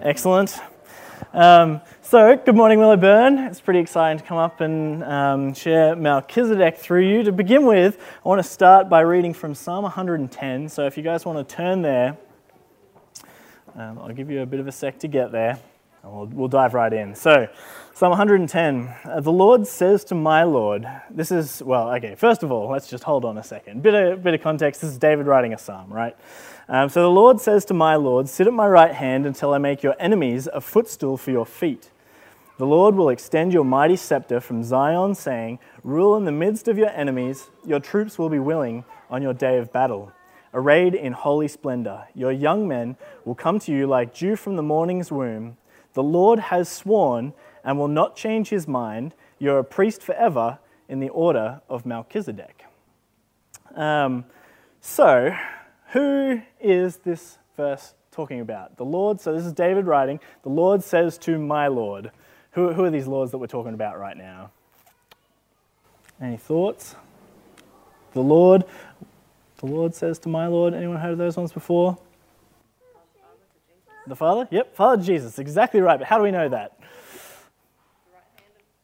Excellent. Um, so, good morning, Willowburn. It's pretty exciting to come up and um, share Melchizedek through you. To begin with, I want to start by reading from Psalm 110. So, if you guys want to turn there, um, I'll give you a bit of a sec to get there, and we'll, we'll dive right in. So, Psalm 110 uh, The Lord says to my Lord, this is, well, okay, first of all, let's just hold on a second. Bit of, bit of context this is David writing a psalm, right? Um, so the Lord says to my Lord, Sit at my right hand until I make your enemies a footstool for your feet. The Lord will extend your mighty scepter from Zion, saying, Rule in the midst of your enemies, your troops will be willing on your day of battle. Arrayed in holy splendor, your young men will come to you like dew from the morning's womb. The Lord has sworn and will not change his mind. You're a priest forever in the order of Melchizedek. Um, so, who is this verse talking about? The Lord, so this is David writing, the Lord says to my Lord. Who, who are these lords that we're talking about right now? Any thoughts? The Lord, the Lord says to my Lord. Anyone heard of those ones before? The Father? Yep, Father Jesus, exactly right. But how do we know that?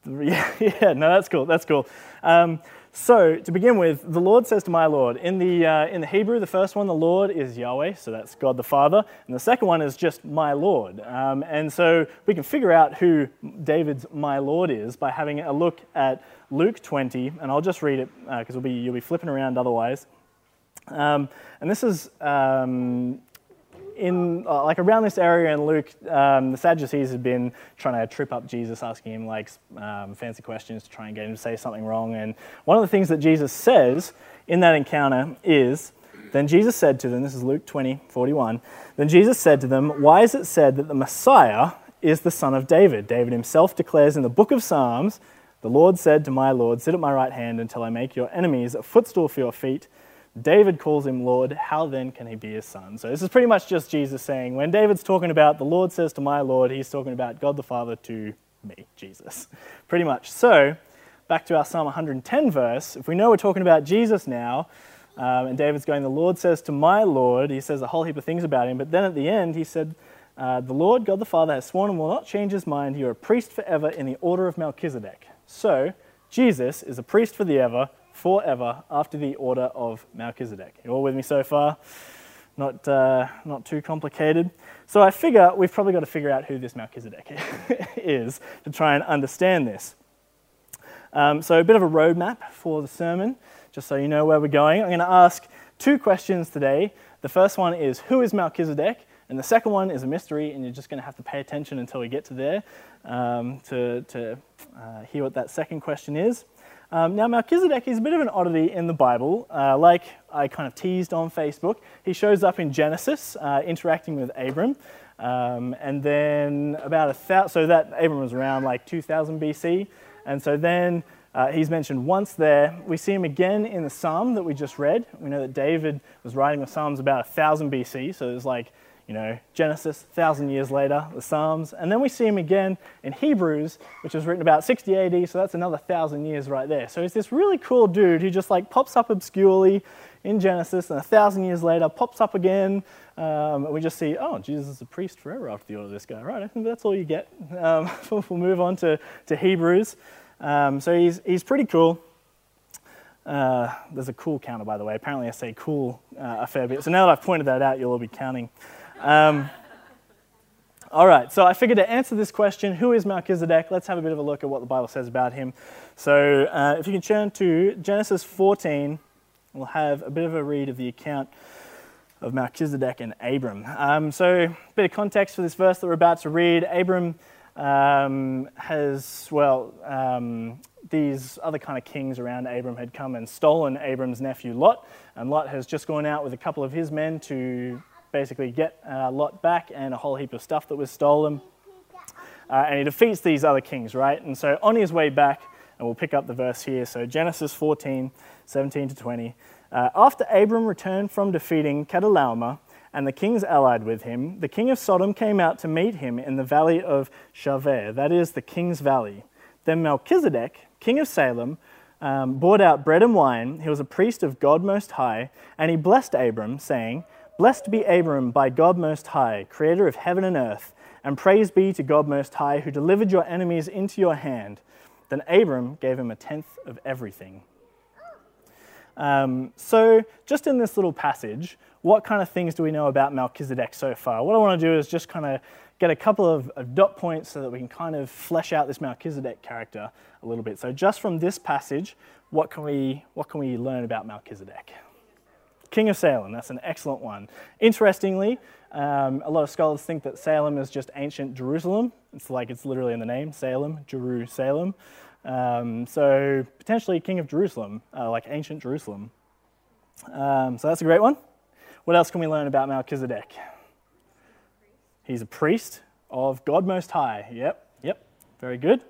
Yeah, yeah, no, that's cool. That's cool. Um, so, to begin with, the Lord says to my Lord. In the, uh, in the Hebrew, the first one, the Lord, is Yahweh, so that's God the Father. And the second one is just my Lord. Um, and so we can figure out who David's my Lord is by having a look at Luke 20, and I'll just read it because uh, we'll be, you'll be flipping around otherwise. Um, and this is um, in uh, like around this area in Luke, um, the Sadducees had been trying to trip up Jesus, asking him like um, fancy questions to try and get him to say something wrong. And one of the things that Jesus says in that encounter is, "Then Jesus said to them, this is Luke 20, 41. Then Jesus said to them, Why is it said that the Messiah is the son of David? David himself declares in the book of Psalms." The Lord said to my Lord, Sit at my right hand until I make your enemies a footstool for your feet. David calls him Lord. How then can he be his son? So this is pretty much just Jesus saying, when David's talking about the Lord says to my Lord, he's talking about God the Father to me, Jesus. Pretty much. So, back to our Psalm 110 verse. If we know we're talking about Jesus now, um, and David's going, the Lord says to my Lord, he says a whole heap of things about him, but then at the end he said, uh, the Lord God the Father has sworn and will not change his mind. You're a priest forever in the order of Melchizedek. So, Jesus is a priest for the ever, forever after the order of Melchizedek. You all with me so far? Not, uh, not too complicated. So I figure we've probably got to figure out who this Melchizedek is to try and understand this. Um, so a bit of a roadmap for the sermon, just so you know where we're going. I'm going to ask two questions today. The first one is who is Melchizedek? And the second one is a mystery, and you're just going to have to pay attention until we get to there um, to, to uh, hear what that second question is. Um, now, Melchizedek is a bit of an oddity in the Bible. Uh, like I kind of teased on Facebook, he shows up in Genesis uh, interacting with Abram. Um, and then about a thousand, so that Abram was around like 2000 BC. And so then uh, he's mentioned once there. We see him again in the Psalm that we just read. We know that David was writing the Psalms about 1000 BC, so there's like you know, Genesis, thousand years later, the Psalms, and then we see him again in Hebrews, which was written about 60 AD, so that's another thousand years right there. So he's this really cool dude who just like pops up obscurely in Genesis, and a thousand years later pops up again, um, and we just see, oh, Jesus is a priest forever after the order of this guy. Right, I think that's all you get. Um, we'll move on to, to Hebrews. Um, so he's, he's pretty cool. Uh, there's a cool counter, by the way. Apparently, I say cool uh, a fair bit. So now that I've pointed that out, you'll all be counting. Um, all right, so I figured to answer this question, who is Melchizedek? Let's have a bit of a look at what the Bible says about him. So uh, if you can turn to Genesis 14, we'll have a bit of a read of the account of Melchizedek and Abram. Um, so a bit of context for this verse that we're about to read. Abram um, has, well, um, these other kind of kings around Abram had come and stolen Abram's nephew Lot, and Lot has just gone out with a couple of his men to basically get uh, Lot back and a whole heap of stuff that was stolen. Uh, and he defeats these other kings, right? And so on his way back, and we'll pick up the verse here. So Genesis 14, 17 to 20. Uh, after Abram returned from defeating Chedorlaomer and the kings allied with him, the king of Sodom came out to meet him in the valley of Shaveh, that is the king's valley. Then Melchizedek, king of Salem, um, brought out bread and wine. He was a priest of God Most High, and he blessed Abram, saying, Blessed be Abram by God Most High, creator of heaven and earth, and praise be to God Most High, who delivered your enemies into your hand. Then Abram gave him a tenth of everything. Um, so, just in this little passage, what kind of things do we know about Melchizedek so far? What I want to do is just kind of get a couple of, of, dot points so that we can kind of flesh out this Melchizedek character a little bit. So, just from this passage, what can we, what can we learn about Melchizedek? King of Salem, that's an excellent one. Interestingly, um, a lot of scholars think that Salem is just ancient Jerusalem. It's like it's literally in the name, Salem, Jerusalem. Um, so potentially king of Jerusalem, uh, like ancient Jerusalem. Um, so that's a great one. What else can we learn about Melchizedek? He's a priest of God Most High. Yep, yep, very good.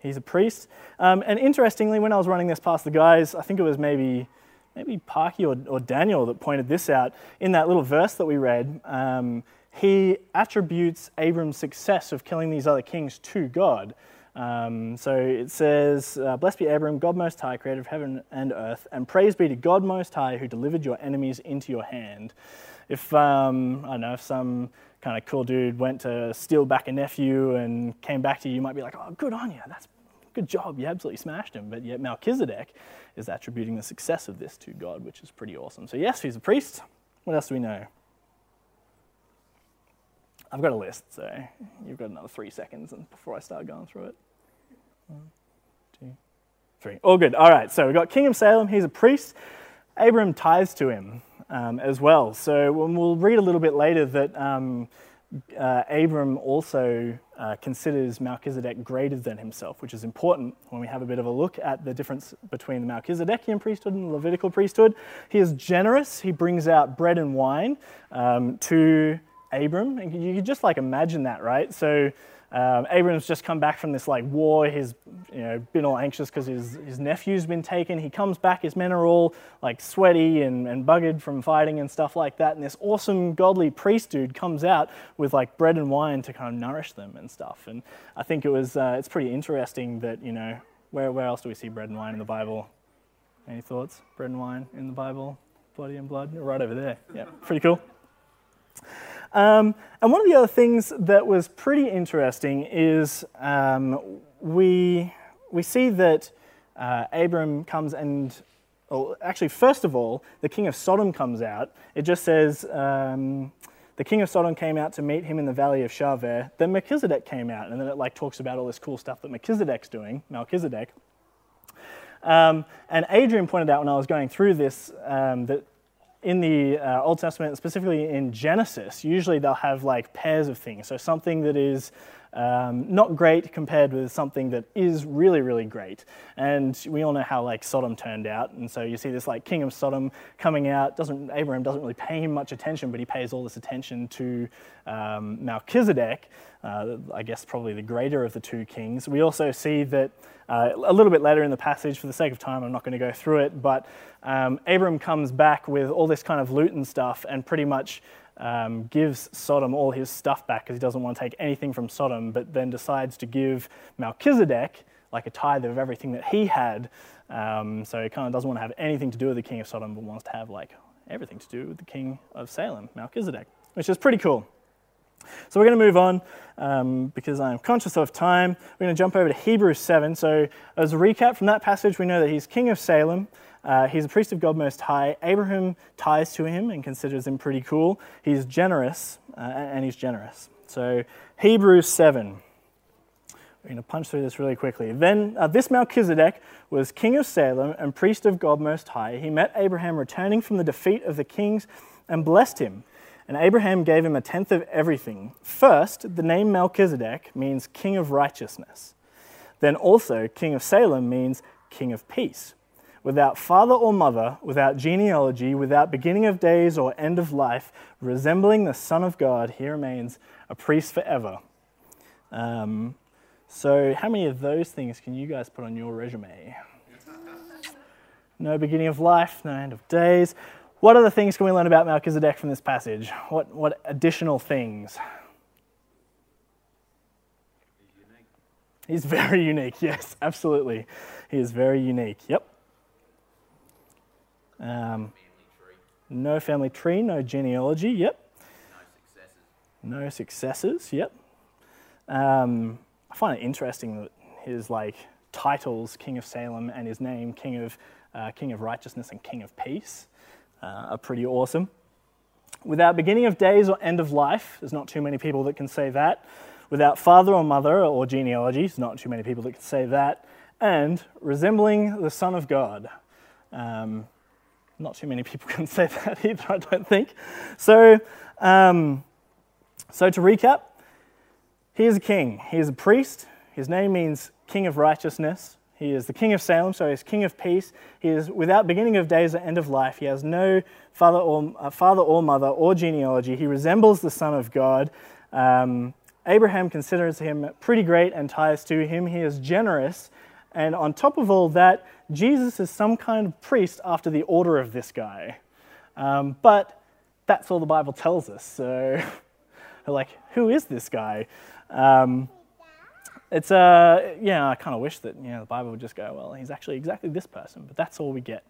He's a priest. Um, and interestingly, when I was running this past the guys, I think it was maybe maybe Parky or, or Daniel that pointed this out in that little verse that we read. Um, he attributes Abram's success of killing these other kings to God. Um, so it says, uh, Blessed be Abram, God Most High, creator of heaven and earth, and praise be to God Most High, who delivered your enemies into your hand. If, um, I don't know, if some kind of cool dude went to steal back a nephew and came back to you, you might be like, oh, good on you, that's good job, you absolutely smashed him. But yet Melchizedek is attributing the success of this to God, which is pretty awesome. So, yes, he's a priest. What else do we know? I've got a list, so you've got another three seconds before I start going through it. One, two, three. All good. All right, so we've got King of Salem. He's a priest. Abram tithes to him um, as well. So we'll read a little bit later that um, uh, Abram also uh, considers Melchizedek greater than himself, which is important when we have a bit of a look at the difference between the Melchizedekian priesthood and the Levitical priesthood. He is generous. He brings out bread and wine um, to Abram. And you could just like imagine that, right? So um, Abram's just come back from this like war. He's you know been all anxious because his, his nephew's been taken. He comes back. His men are all like sweaty and, and buggered from fighting and stuff like that. And this awesome godly priest dude comes out with like bread and wine to kind of nourish them and stuff. And I think it was uh, it's pretty interesting that you know where where else do we see bread and wine in the Bible? Any thoughts? Bread and wine in the Bible, bloody and blood, right over there. Yeah, pretty cool. Um, and one of the other things that was pretty interesting is um, we, we see that uh, Abram comes and, well, actually, first of all, the king of Sodom comes out. It just says, um, the king of Sodom came out to meet him in the valley of Shaveh. Then Melchizedek came out, and then it like talks about all this cool stuff that Melchizedek's doing, Melchizedek. Um, and Adrian pointed out when I was going through this um, that in the uh, Old Testament, specifically in Genesis, usually they'll have like pairs of things. So something that is um, not great compared with something that is really, really great. And we all know how like Sodom turned out. And so you see this like king of Sodom coming out. Doesn't Abraham doesn't really pay him much attention, but he pays all this attention to um, Melchizedek. Uh, I guess probably the greater of the two kings. We also see that uh, a little bit later in the passage, for the sake of time, I'm not going to go through it, but um, Abram comes back with all this kind of loot and stuff and pretty much um, gives Sodom all his stuff back because he doesn't want to take anything from Sodom, but then decides to give Melchizedek like a tithe of everything that he had. Um, so he kind of doesn't want to have anything to do with the king of Sodom, but wants to have like everything to do with the king of Salem, Melchizedek, which is pretty cool. So we're going to move on um, because I'm conscious of time. We're going to jump over to Hebrews 7. So, as a recap from that passage, we know that he's king of Salem. Uh, he's a priest of God Most High. Abraham ties to him and considers him pretty cool. He's generous, uh, and he's generous. So, Hebrews 7. We're going to punch through this really quickly. Then, uh, this Melchizedek was king of Salem and priest of God Most High. He met Abraham returning from the defeat of the kings and blessed him. And Abraham gave him a tenth of everything. First, the name Melchizedek means king of righteousness. Then also, king of Salem means king of peace without father or mother, without genealogy, without beginning of days or end of life, resembling the Son of God, he remains a priest forever. Um, so, how many of those things can you guys put on your resume? No beginning of life, no end of days. What other things can we learn about Melchizedek from this passage? What, what additional things? He's very unique, yes, absolutely. He is very unique, yep. Um, No family tree, no genealogy, yep. No successors. No yep. Um, I find it interesting that his like titles, King of Salem, and his name, King of, uh, King of Righteousness and King of Peace, uh, are pretty awesome. Without beginning of days or end of life, there's not too many people that can say that. Without father or mother or genealogy, there's not too many people that can say that. And resembling the Son of God. Um, not too many people can say that either, I don't think. So, um, so to recap, he is a king, he is a priest. His name means King of Righteousness. He is the King of Salem, so he's King of Peace. He is without beginning of days or end of life. He has no father or, uh, father or mother or genealogy. He resembles the Son of God. Um, Abraham considers him pretty great and ties to him. He is generous. And on top of all that, Jesus is some kind of priest after the order of this guy. Um, but that's all the Bible tells us. So, like, who is this guy? Um, it's uh, yeah, I kind of wish that you know the Bible would just go, well, he's actually exactly this person, but that's all we get.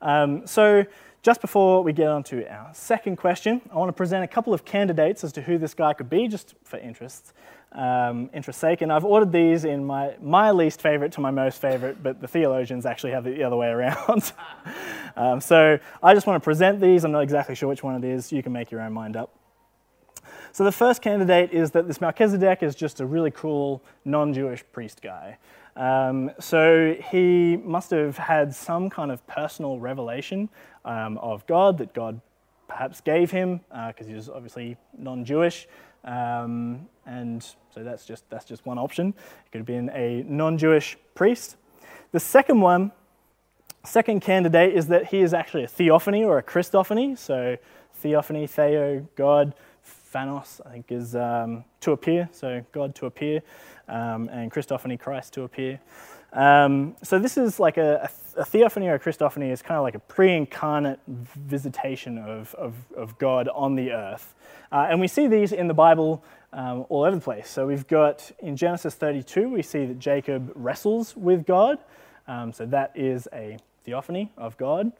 Um, so, just before we get on to our second question, I want to present a couple of candidates as to who this guy could be, just for interest, um, interest sake. And I've ordered these in my, my least favorite to my most favorite, but the theologians actually have it the other way around. um, so I just want to present these. I'm not exactly sure which one it is. You can make your own mind up. So the first candidate is that this Melchizedek is just a really cool non-Jewish priest guy. Um, so he must have had some kind of personal revelation um, of God that God perhaps gave him because uh, he was obviously non-Jewish, um, and so that's just that's just one option. It could have been a non-Jewish priest. The second one, second candidate, is that he is actually a theophany or a Christophany. So theophany, theo, God phanos, I think, is um, to appear, so God to appear, um, and Christophany, Christ to appear. Um, so this is like a, a, theophany or a Christophany is kind of like a pre-incarnate visitation of, of, of God on the earth. Uh, and we see these in the Bible um, all over the place. So we've got in Genesis 32, we see that Jacob wrestles with God. Um, so that is a theophany of God.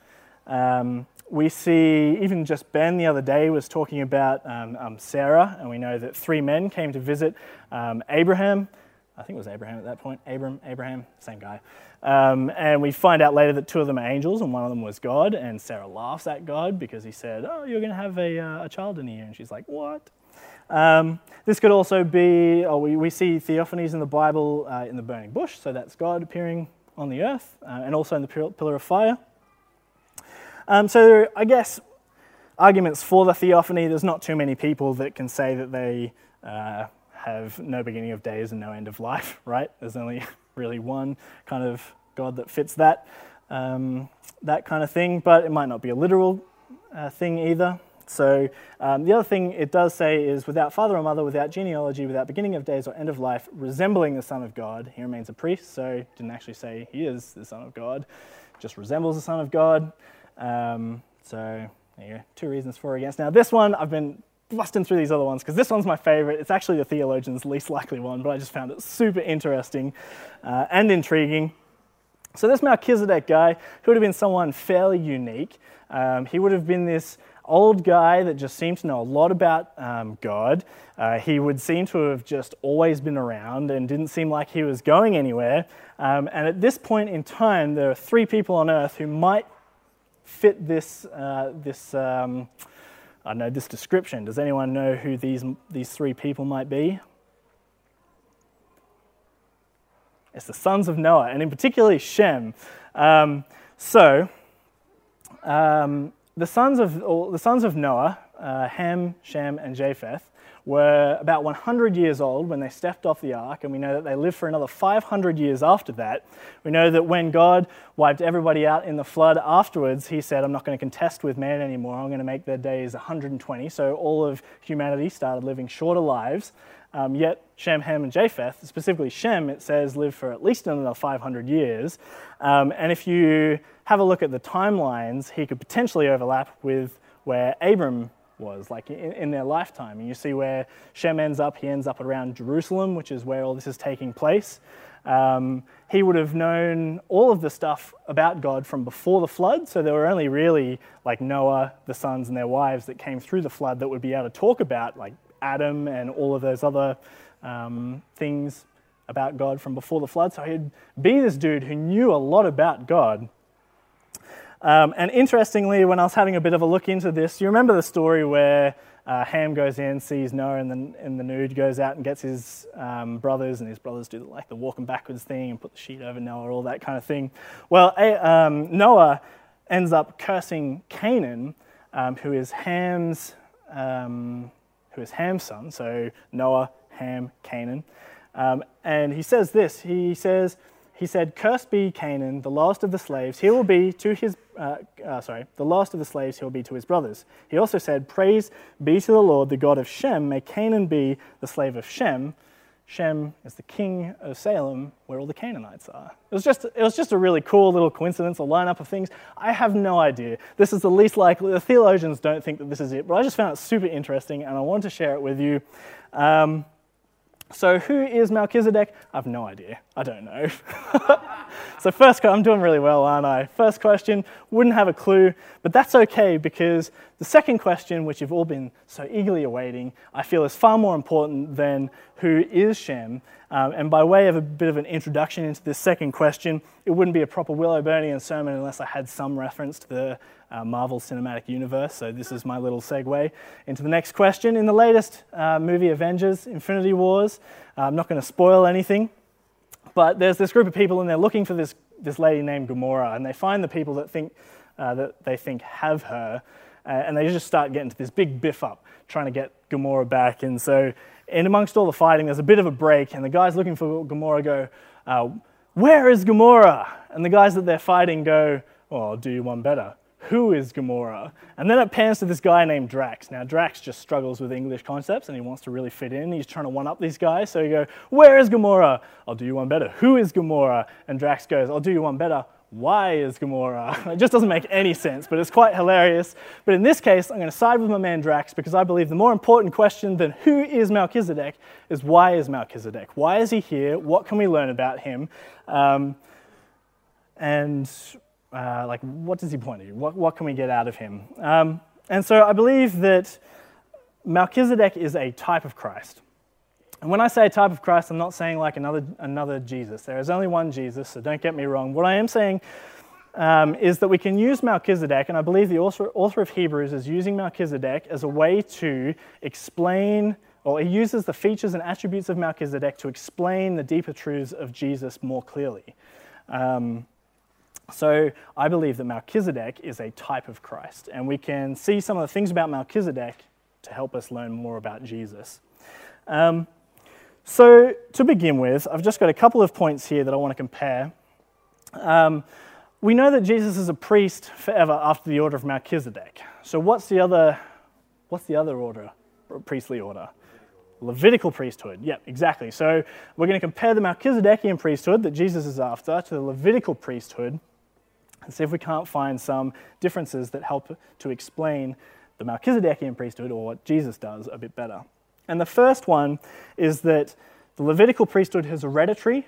Um, we see, even just Ben the other day was talking about um, um, Sarah, and we know that three men came to visit um, Abraham. I think it was Abraham at that point. Abram, Abraham, same guy. Um, and we find out later that two of them are angels, and one of them was God. And Sarah laughs at God because he said, "Oh, you're going to have a, uh, a child in a year. and she's like, "What?" Um, this could also be, oh, we, we see theophanies in the Bible uh, in the burning bush, so that's God appearing on the earth, uh, and also in the pillar of fire. Um, so I guess arguments for the theophany, there's not too many people that can say that they uh, have no beginning of days and no end of life, right? There's only really one kind of God that fits that, um, that kind of thing, but it might not be a literal uh, thing either. So um, the other thing it does say is without father or mother, without genealogy, without beginning of days or end of life, resembling the Son of God, he remains a priest. So didn't actually say he is the Son of God, just resembles the Son of God. Um, so there you go, two reasons for or against. Now this one, I've been busting through these other ones because this one's my favorite. It's actually the theologian's least likely one, but I just found it super interesting uh, and intriguing. So this Melchizedek guy, who would have been someone fairly unique, um, he would have been this old guy that just seemed to know a lot about um, God. Uh, he would seem to have just always been around and didn't seem like he was going anywhere. Um, and at this point in time, there are three people on earth who might fit this, uh, this um, I don't know, this description. Does anyone know who these, these three people might be? It's the sons of Noah, and in particular Shem. Um, so, um, the sons of the sons of Noah, uh, Ham, Shem, and Japheth, were about 100 years old when they stepped off the ark, and we know that they lived for another 500 years after that. We know that when God wiped everybody out in the flood afterwards, he said, I'm not going to contest with man anymore, I'm going to make their days 120. So all of humanity started living shorter lives. Um, yet Shem, Ham, and Japheth, specifically Shem, it says lived for at least another 500 years. Um, and if you have a look at the timelines, he could potentially overlap with where Abram was, like in, in their lifetime. And you see where Shem ends up, he ends up around Jerusalem, which is where all this is taking place. Um, he would have known all of the stuff about God from before the flood, so there were only really like Noah, the sons, and their wives that came through the flood that would be able to talk about like Adam and all of those other um, things about God from before the flood. So he'd be this dude who knew a lot about God. Um, and interestingly, when I was having a bit of a look into this, you remember the story where uh, Ham goes in, sees Noah, and then in the nude goes out and gets his um, brothers, and his brothers do like the walking backwards thing and put the sheet over Noah, all that kind of thing. Well, um, Noah ends up cursing Canaan, um, who is Ham's um, who is Ham's son. So Noah, Ham, Canaan, um, and he says this. He says he said, Cursed be Canaan, the last of the slaves. He will be to his, uh, uh, sorry, the last of the slaves he will be to his brothers. He also said, Praise be to the Lord, the God of Shem. May Canaan be the slave of Shem. Shem is the king of Salem, where all the Canaanites are. It was just, it was just a really cool little coincidence, a lineup of things. I have no idea. This is the least likely. The theologians don't think that this is it, but I just found it super interesting, and I wanted to share it with you. Um, so, who is Melchizedek? I have no idea. I don't know. so, first, I'm doing really well, aren't I? First question, wouldn't have a clue, but that's okay because the second question, which you've all been so eagerly awaiting, I feel is far more important than who is Shem. Um, and by way of a bit of an introduction into this second question, it wouldn't be a proper Willowburnian sermon unless I had some reference to the uh, Marvel Cinematic Universe. So, this is my little segue into the next question. In the latest uh, movie Avengers Infinity Wars, uh, I'm not going to spoil anything, but there's this group of people and they're looking for this, this lady named Gamora, and they find the people that, think, uh, that they think have her, uh, and they just start getting to this big biff up trying to get Gamora back. And so, in amongst all the fighting, there's a bit of a break, and the guys looking for Gamora go, uh, Where is Gamora? And the guys that they're fighting go, Well, I'll do you one better who is Gamora? And then it pans to this guy named Drax. Now, Drax just struggles with English concepts and he wants to really fit in. He's trying to one up these guys. So you go, Where is Gamora? I'll do you one better. Who is Gamora? And Drax goes, I'll do you one better. Why is Gamora? It just doesn't make any sense, but it's quite hilarious. But in this case, I'm going to side with my man Drax because I believe the more important question than who is Melchizedek is why is Melchizedek? Why is he here? What can we learn about him? Um, and uh, like, what does he point to? What, what can we get out of him? Um, and so I believe that Melchizedek is a type of Christ. And when I say a type of Christ, I'm not saying like another, another Jesus. There is only one Jesus, so don't get me wrong. What I am saying um, is that we can use Melchizedek, and I believe the author, author of Hebrews is using Melchizedek as a way to explain, or he uses the features and attributes of Melchizedek to explain the deeper truths of Jesus more clearly. Um, so I believe that Melchizedek is a type of Christ, and we can see some of the things about Melchizedek to help us learn more about Jesus. Um, so to begin with, I've just got a couple of points here that I want to compare. Um, we know that Jesus is a priest forever after the order of Melchizedek. So what's the other, what's the other order, priestly order? Levitical priesthood. Yep, exactly. So we're going to compare the Melchizedekian priesthood that Jesus is after to the Levitical priesthood and see if we can't find some differences that help to explain the Melchizedekian priesthood or what Jesus does a bit better. And the first one is that the Levitical priesthood is hereditary,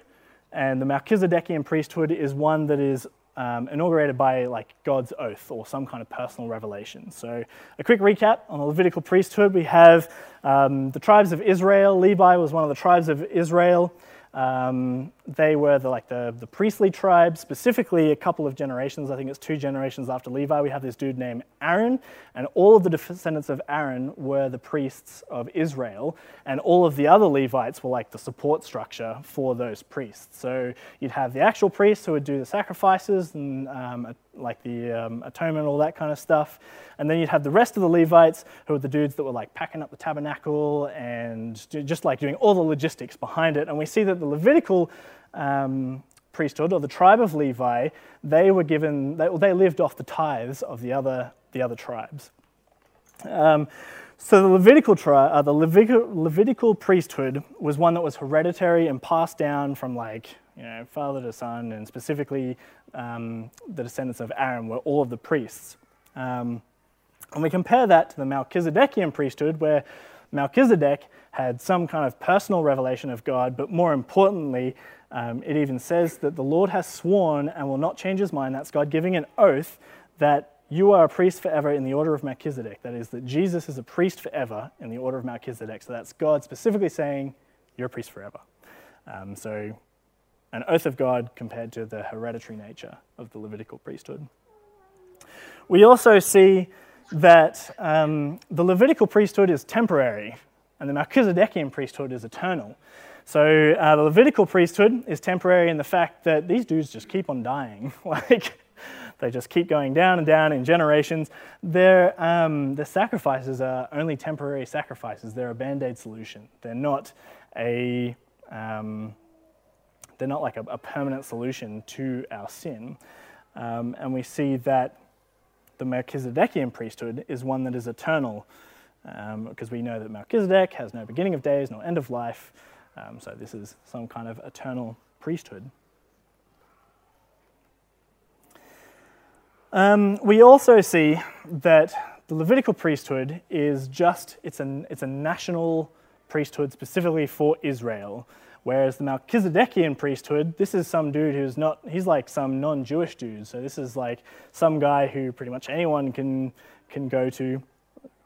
and the Melchizedekian priesthood is one that is um, inaugurated by like God's oath or some kind of personal revelation. So, a quick recap on the Levitical priesthood: we have um, the tribes of Israel. Levi was one of the tribes of Israel. Um, they were the, like the, the priestly tribe, specifically a couple of generations. I think it's two generations after Levi. We have this dude named Aaron, and all of the descendants of Aaron were the priests of Israel, and all of the other Levites were like the support structure for those priests. So you'd have the actual priests who would do the sacrifices and um, like the um, atonement, all that kind of stuff. And then you'd have the rest of the Levites, who were the dudes that were like packing up the tabernacle and just like doing all the logistics behind it. And we see that the Levitical um, priesthood, or the tribe of Levi, they were given, they, they lived off the tithes of the other, the other tribes. Um, so the Levitical, tri- uh, the Levitical, Levitical priesthood was one that was hereditary and passed down from like you know father to son, and specifically um, the descendants of Aaron were all of the priests. Um, And we compare that to the Melchizedekian priesthood, where Melchizedek had some kind of personal revelation of God, but more importantly, um, it even says that the Lord has sworn and will not change his mind. That's God giving an oath that you are a priest forever in the order of Melchizedek. That is, that Jesus is a priest forever in the order of Melchizedek. So that's God specifically saying, You're a priest forever. Um, so, an oath of God compared to the hereditary nature of the Levitical priesthood. We also see that um, the Levitical priesthood is temporary and the Melchizedekian priesthood is eternal. So uh, the Levitical priesthood is temporary in the fact that these dudes just keep on dying. like, they just keep going down and down in generations. Their, um, the sacrifices are only temporary sacrifices. They're a band aid solution. They're not a. Um, they're not like a, a, permanent solution to our sin. Um, and we see that the Melchizedekian priesthood is one that is eternal, because um, we know that Melchizedek has no beginning of days, no end of life. Um, so this is some kind of eternal priesthood. Um, we also see that the Levitical priesthood is just, it's a, it's a national priesthood specifically for Israel. Whereas the Melchizedekian priesthood, this is some dude who's not, he's like some non Jewish dude. So this is like some guy who pretty much anyone can, can go to.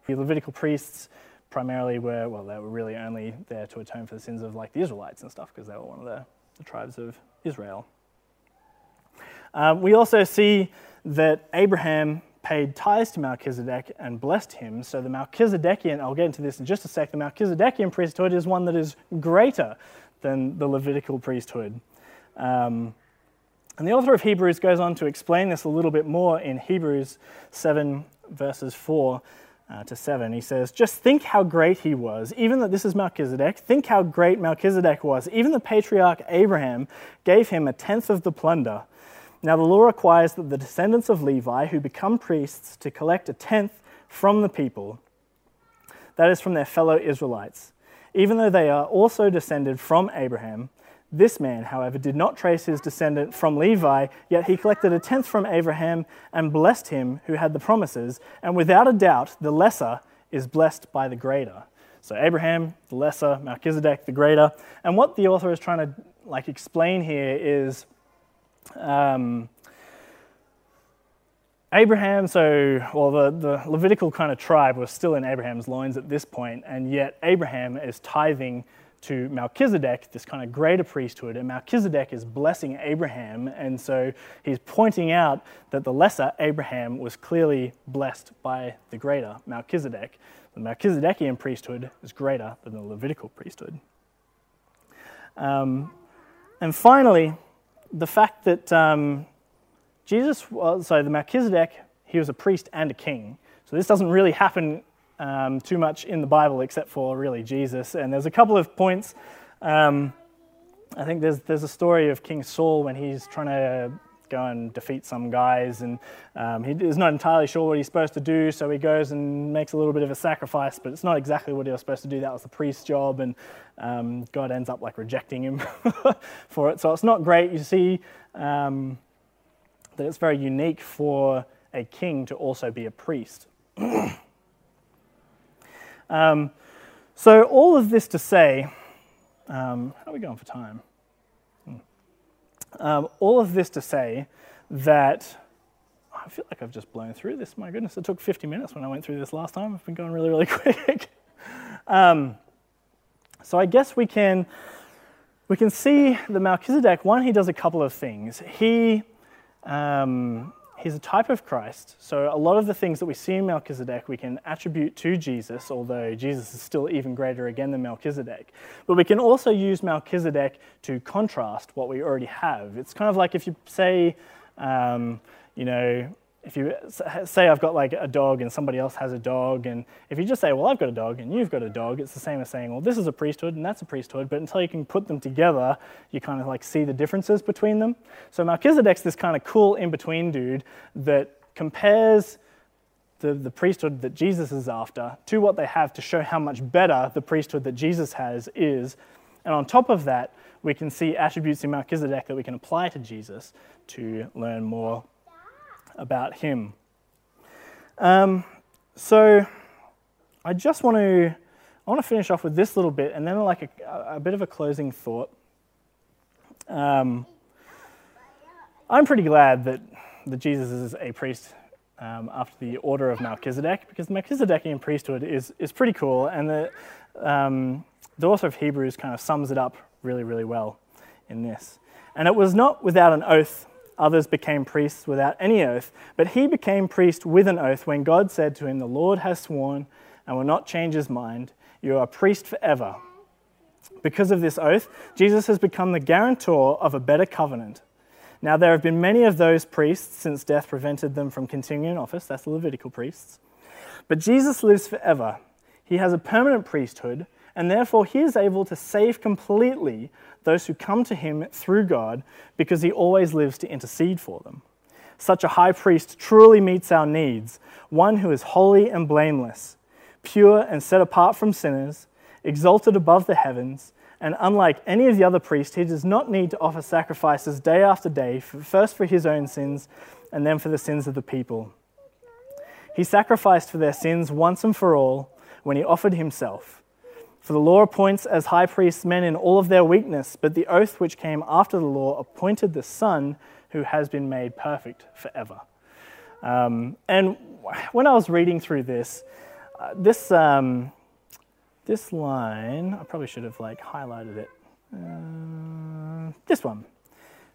The Levitical priests primarily were, well, they were really only there to atone for the sins of like the Israelites and stuff because they were one of the, the tribes of Israel. Um, we also see that Abraham paid tithes to Melchizedek and blessed him. So the Melchizedekian, I'll get into this in just a sec, the Melchizedekian priesthood is one that is greater than the Levitical priesthood. Um, and the author of Hebrews goes on to explain this a little bit more in Hebrews 7, verses 4 uh, to 7. He says, Just think how great he was. Even that this is Melchizedek, think how great Melchizedek was. Even the patriarch Abraham gave him a tenth of the plunder. Now, the law requires that the descendants of Levi who become priests to collect a tenth from the people, that is, from their fellow Israelites. Even though they are also descended from Abraham, this man, however, did not trace his descendant from Levi, yet he collected a tenth from Abraham and blessed him who had the promises, and without a doubt, the lesser is blessed by the greater. So Abraham, the lesser, Melchizedek, the greater. And what the author is trying to like explain here is um, Abraham, so, well, the, the Levitical kind of tribe was still in Abraham's loins at this point, and yet Abraham is tithing to Melchizedek, this kind of greater priesthood, and Melchizedek is blessing Abraham, and so he's pointing out that the lesser Abraham was clearly blessed by the greater Melchizedek. The Melchizedekian priesthood is greater than the Levitical priesthood. Um, and finally, the fact that um, Jesus, well, so the Melchizedek, he was a priest and a king. So this doesn't really happen um, too much in the Bible except for really Jesus. And there's a couple of points. Um, I think there's, there's a story of King Saul when he's trying to go and defeat some guys, and um, he is not entirely sure what he's supposed to do, so he goes and makes a little bit of a sacrifice, but it's not exactly what he was supposed to do. That was the priest's job, and um, God ends up like rejecting him for it. So it's not great. You see um, that it's very unique for a king to also be a priest. Um, so all of this to say, um, how are we going for time? Um, all of this to say that I feel like I've just blown through this. My goodness, it took 50 minutes when I went through this last time. I've been going really, really quick. um, so I guess we can we can see the Melchizedek. One, he does a couple of things. He um, he's a type of Christ. So a lot of the things that we see in Melchizedek we can attribute to Jesus, although Jesus is still even greater again than Melchizedek. But we can also use Melchizedek to contrast what we already have. It's kind of like if you say, um, you know, if you say I've got like a dog and somebody else has a dog, and if you just say, well, I've got a dog and you've got a dog, it's the same as saying, well, this is a priesthood and that's a priesthood, but until you can put them together, you kind of like see the differences between them. So Melchizedek's this kind of cool in between dude that compares the, the priesthood that Jesus is after to what they have to show how much better the priesthood that Jesus has is. And on top of that, we can see attributes in Melchizedek that we can apply to Jesus to learn more about him. Um, so I just want to I want to finish off with this little bit and then like a, a bit of a closing thought. Um, I'm pretty glad that, that Jesus is a priest um, after the order of Melchizedek because the Melchizedekian priesthood is, is pretty cool and the, um, the author of Hebrews kind of sums it up really, really well in this. And it was not without an oath others became priests without any oath, but he became priest with an oath when God said to him, The Lord has sworn and will not change his mind. You are a priest forever. Because of this oath, Jesus has become the guarantor of a better covenant. Now, there have been many of those priests since death prevented them from continuing in office. That's the Levitical priests. But Jesus lives forever. He has a permanent priesthood, and therefore he is able to save completely those who come to him through God because he always lives to intercede for them. Such a high priest truly meets our needs, one who is holy and blameless, pure and set apart from sinners, exalted above the heavens, and unlike any of the other priests, he does not need to offer sacrifices day after day, first for his own sins and then for the sins of the people. He sacrificed for their sins once and for all when he offered himself. For the law appoints as high priests men in all of their weakness, but the oath which came after the law appointed the Son who has been made perfect forever. Um, and when I was reading through this, uh, this, um, this line, I probably should have like highlighted it. Uh, this one.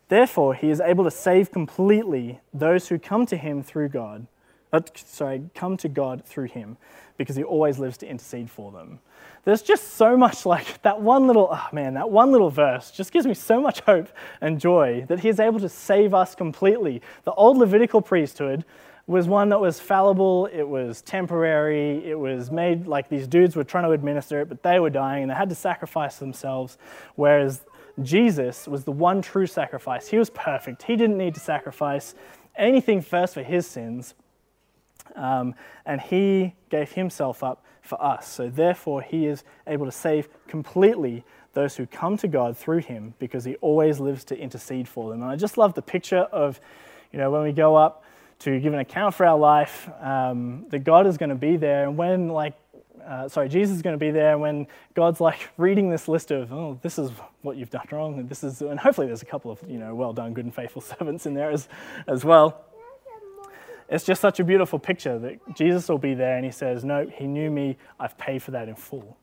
Therefore, he is able to save completely those who come to him through God. Uh, sorry, come to God through him, because he always lives to intercede for them. There's just so much like that one little, oh man, that one little verse just gives me so much hope and joy that he is able to save us completely. The old Levitical priesthood was one that was fallible, it was temporary, it was made like these dudes were trying to administer it, but they were dying and they had to sacrifice themselves. Whereas Jesus was the one true sacrifice. He was perfect. He didn't need to sacrifice anything first for his sins. Um, and he gave himself up for us. So therefore, he is able to save completely those who come to God through him because he always lives to intercede for them. And I just love the picture of, you know, when we go up to give an account for our life, um, that God is going to be there. And when, like, uh, sorry, Jesus is going to be there And when God's like reading this list of, oh, this is what you've done wrong, and this is, and hopefully there's a couple of, you know, well done, good and faithful servants in there as, as well. It's just such a beautiful picture that Jesus will be there and he says, no, he knew me, I've paid for that in full.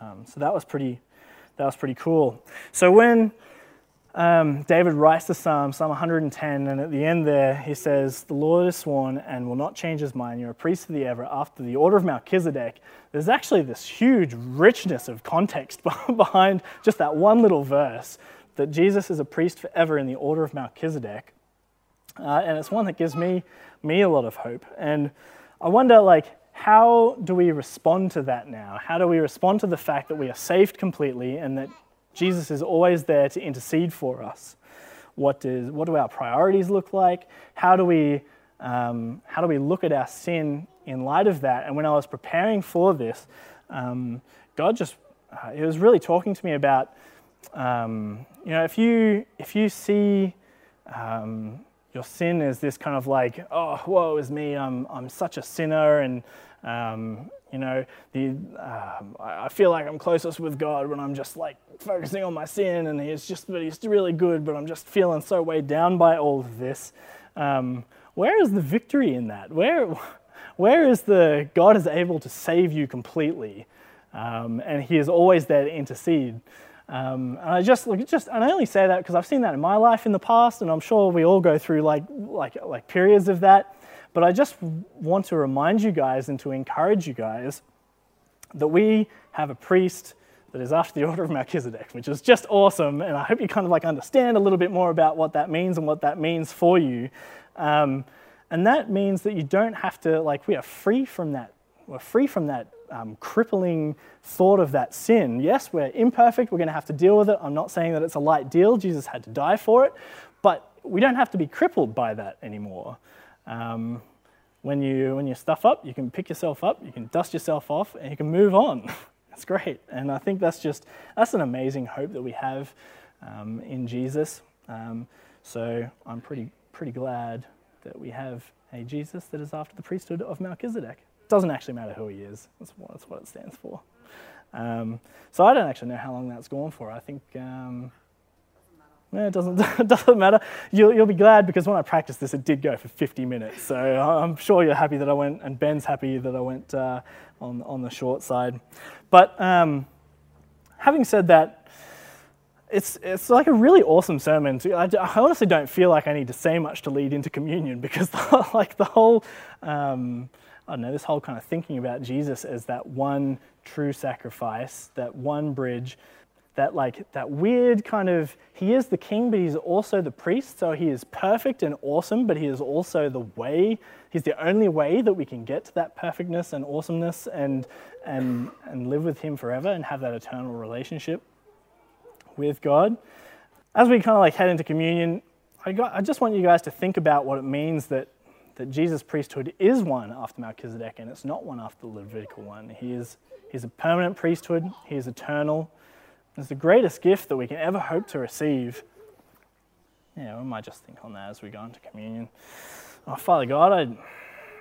Um, so that was pretty, that was pretty cool. So when um, David writes the Psalm, Psalm 110, and at the end there he says, The Lord is sworn and will not change his mind. You're a priest for the ever after the order of Melchizedek. There's actually this huge richness of context behind just that one little verse that Jesus is a priest forever in the order of Melchizedek. Uh, and it's one that gives me, me a lot of hope. And I wonder, like, how do we respond to that now? How do we respond to the fact that we are saved completely and that Jesus is always there to intercede for us. What, does, what do our priorities look like? How do, we, um, how do we look at our sin in light of that? And when I was preparing for this, um, God just, uh, He was really talking to me about, um, you know, if you, if you see um, your sin is this kind of like, oh, woe is me, I'm, I'm such a sinner, and um, you know, the, uh, I feel like I'm closest with God when I'm just like focusing on my sin, and He's just, but He's really good, but I'm just feeling so weighed down by all of this. Um, where is the victory in that? Where, where is the God is able to save you completely, um, and He is always there to intercede? Um, and I just, just, and I only say that because I've seen that in my life in the past, and I'm sure we all go through like, like, like periods of that. But I just want to remind you guys and to encourage you guys that we have a priest that is after the order of Melchizedek, which is just awesome. And I hope you kind of like understand a little bit more about what that means and what that means for you. Um, and that means that you don't have to, like, we are free from that. We're free from that um, crippling thought of that sin. Yes, we're imperfect. We're going to have to deal with it. I'm not saying that it's a light deal. Jesus had to die for it. But we don't have to be crippled by that anymore. Um, when, you, when you stuff up, you can pick yourself up, you can dust yourself off, and you can move on. That's great. And I think that's just, that's an amazing hope that we have um, in Jesus. Um, so I'm pretty, pretty glad that we have a Jesus that is after the priesthood of Melchizedek. Doesn't actually matter who he is. That's what, that's what it stands for. Um, so I don't actually know how long that's gone for. I think. Um, no, it doesn't, it doesn't matter. You'll, you'll be glad because when I practiced this, it did go for 50 minutes. So I'm sure you're happy that I went, and Ben's happy that I went uh, on, on the short side. But um, having said that, it's, it's like a really awesome sermon. I, I, honestly don't feel like I need to say much to lead into communion because the, like the whole, um, I don't know, this whole kind of thinking about Jesus as that one true sacrifice, that one bridge, that like that weird kind of he is the king but he's also the priest. So he is perfect and awesome but he is also the way he's the only way that we can get to that perfectness and awesomeness and and and live with him forever and have that eternal relationship with god. As we kind of like head into communion i got i just want you guys to think about what it means that that jesus priesthood is one after melchizedek and it's not one after the levitical one he is he's a permanent priesthood he is eternal it's the greatest gift that we can ever hope to receive. Yeah, we might just think on that as we go into communion. Oh, Father God, I,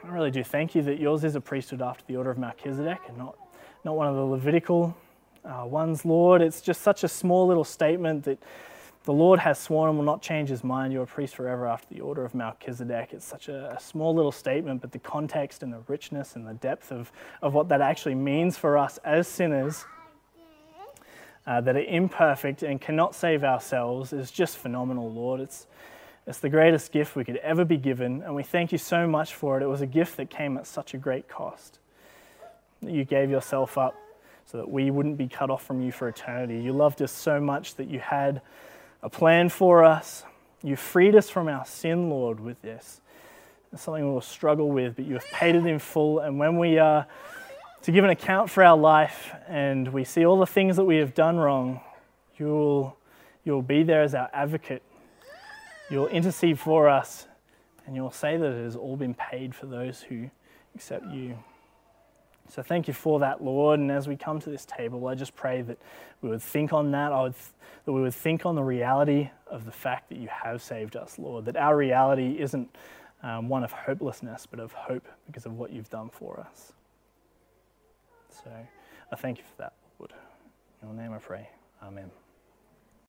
I really do thank you that yours is a priesthood after the order of Melchizedek and not, not one of the Levitical uh, ones, Lord. It's just such a small little statement that the Lord has sworn and will not change his mind. You're a priest forever after the order of Melchizedek. It's such a, a, small little statement, but the context and the richness and the depth of, of what that actually means for us as sinners uh, that are imperfect and cannot save ourselves is just phenomenal, Lord. It's, it's the greatest gift we could ever be given, and we thank you so much for it. It was a gift that came at such a great cost. You gave yourself up so that we wouldn't be cut off from you for eternity. You loved us so much that you had a plan for us. You freed us from our sin, Lord, with this. It's something we'll struggle with, but you have paid it in full. And when we are to give an account for our life and we see all the things that we have done wrong, you'll, you'll be there as our advocate. You'll intercede for us and you'll say that it has all been paid for those who accept you. So thank you for that, Lord. And as we come to this table, I just pray that we would think on that. I would th- that we would think on the reality of the fact that you have saved us, Lord. That our reality isn't um, one of hopelessness, but of hope because of what you've done for us. So I thank you for that, Lord. In your name I pray. Amen.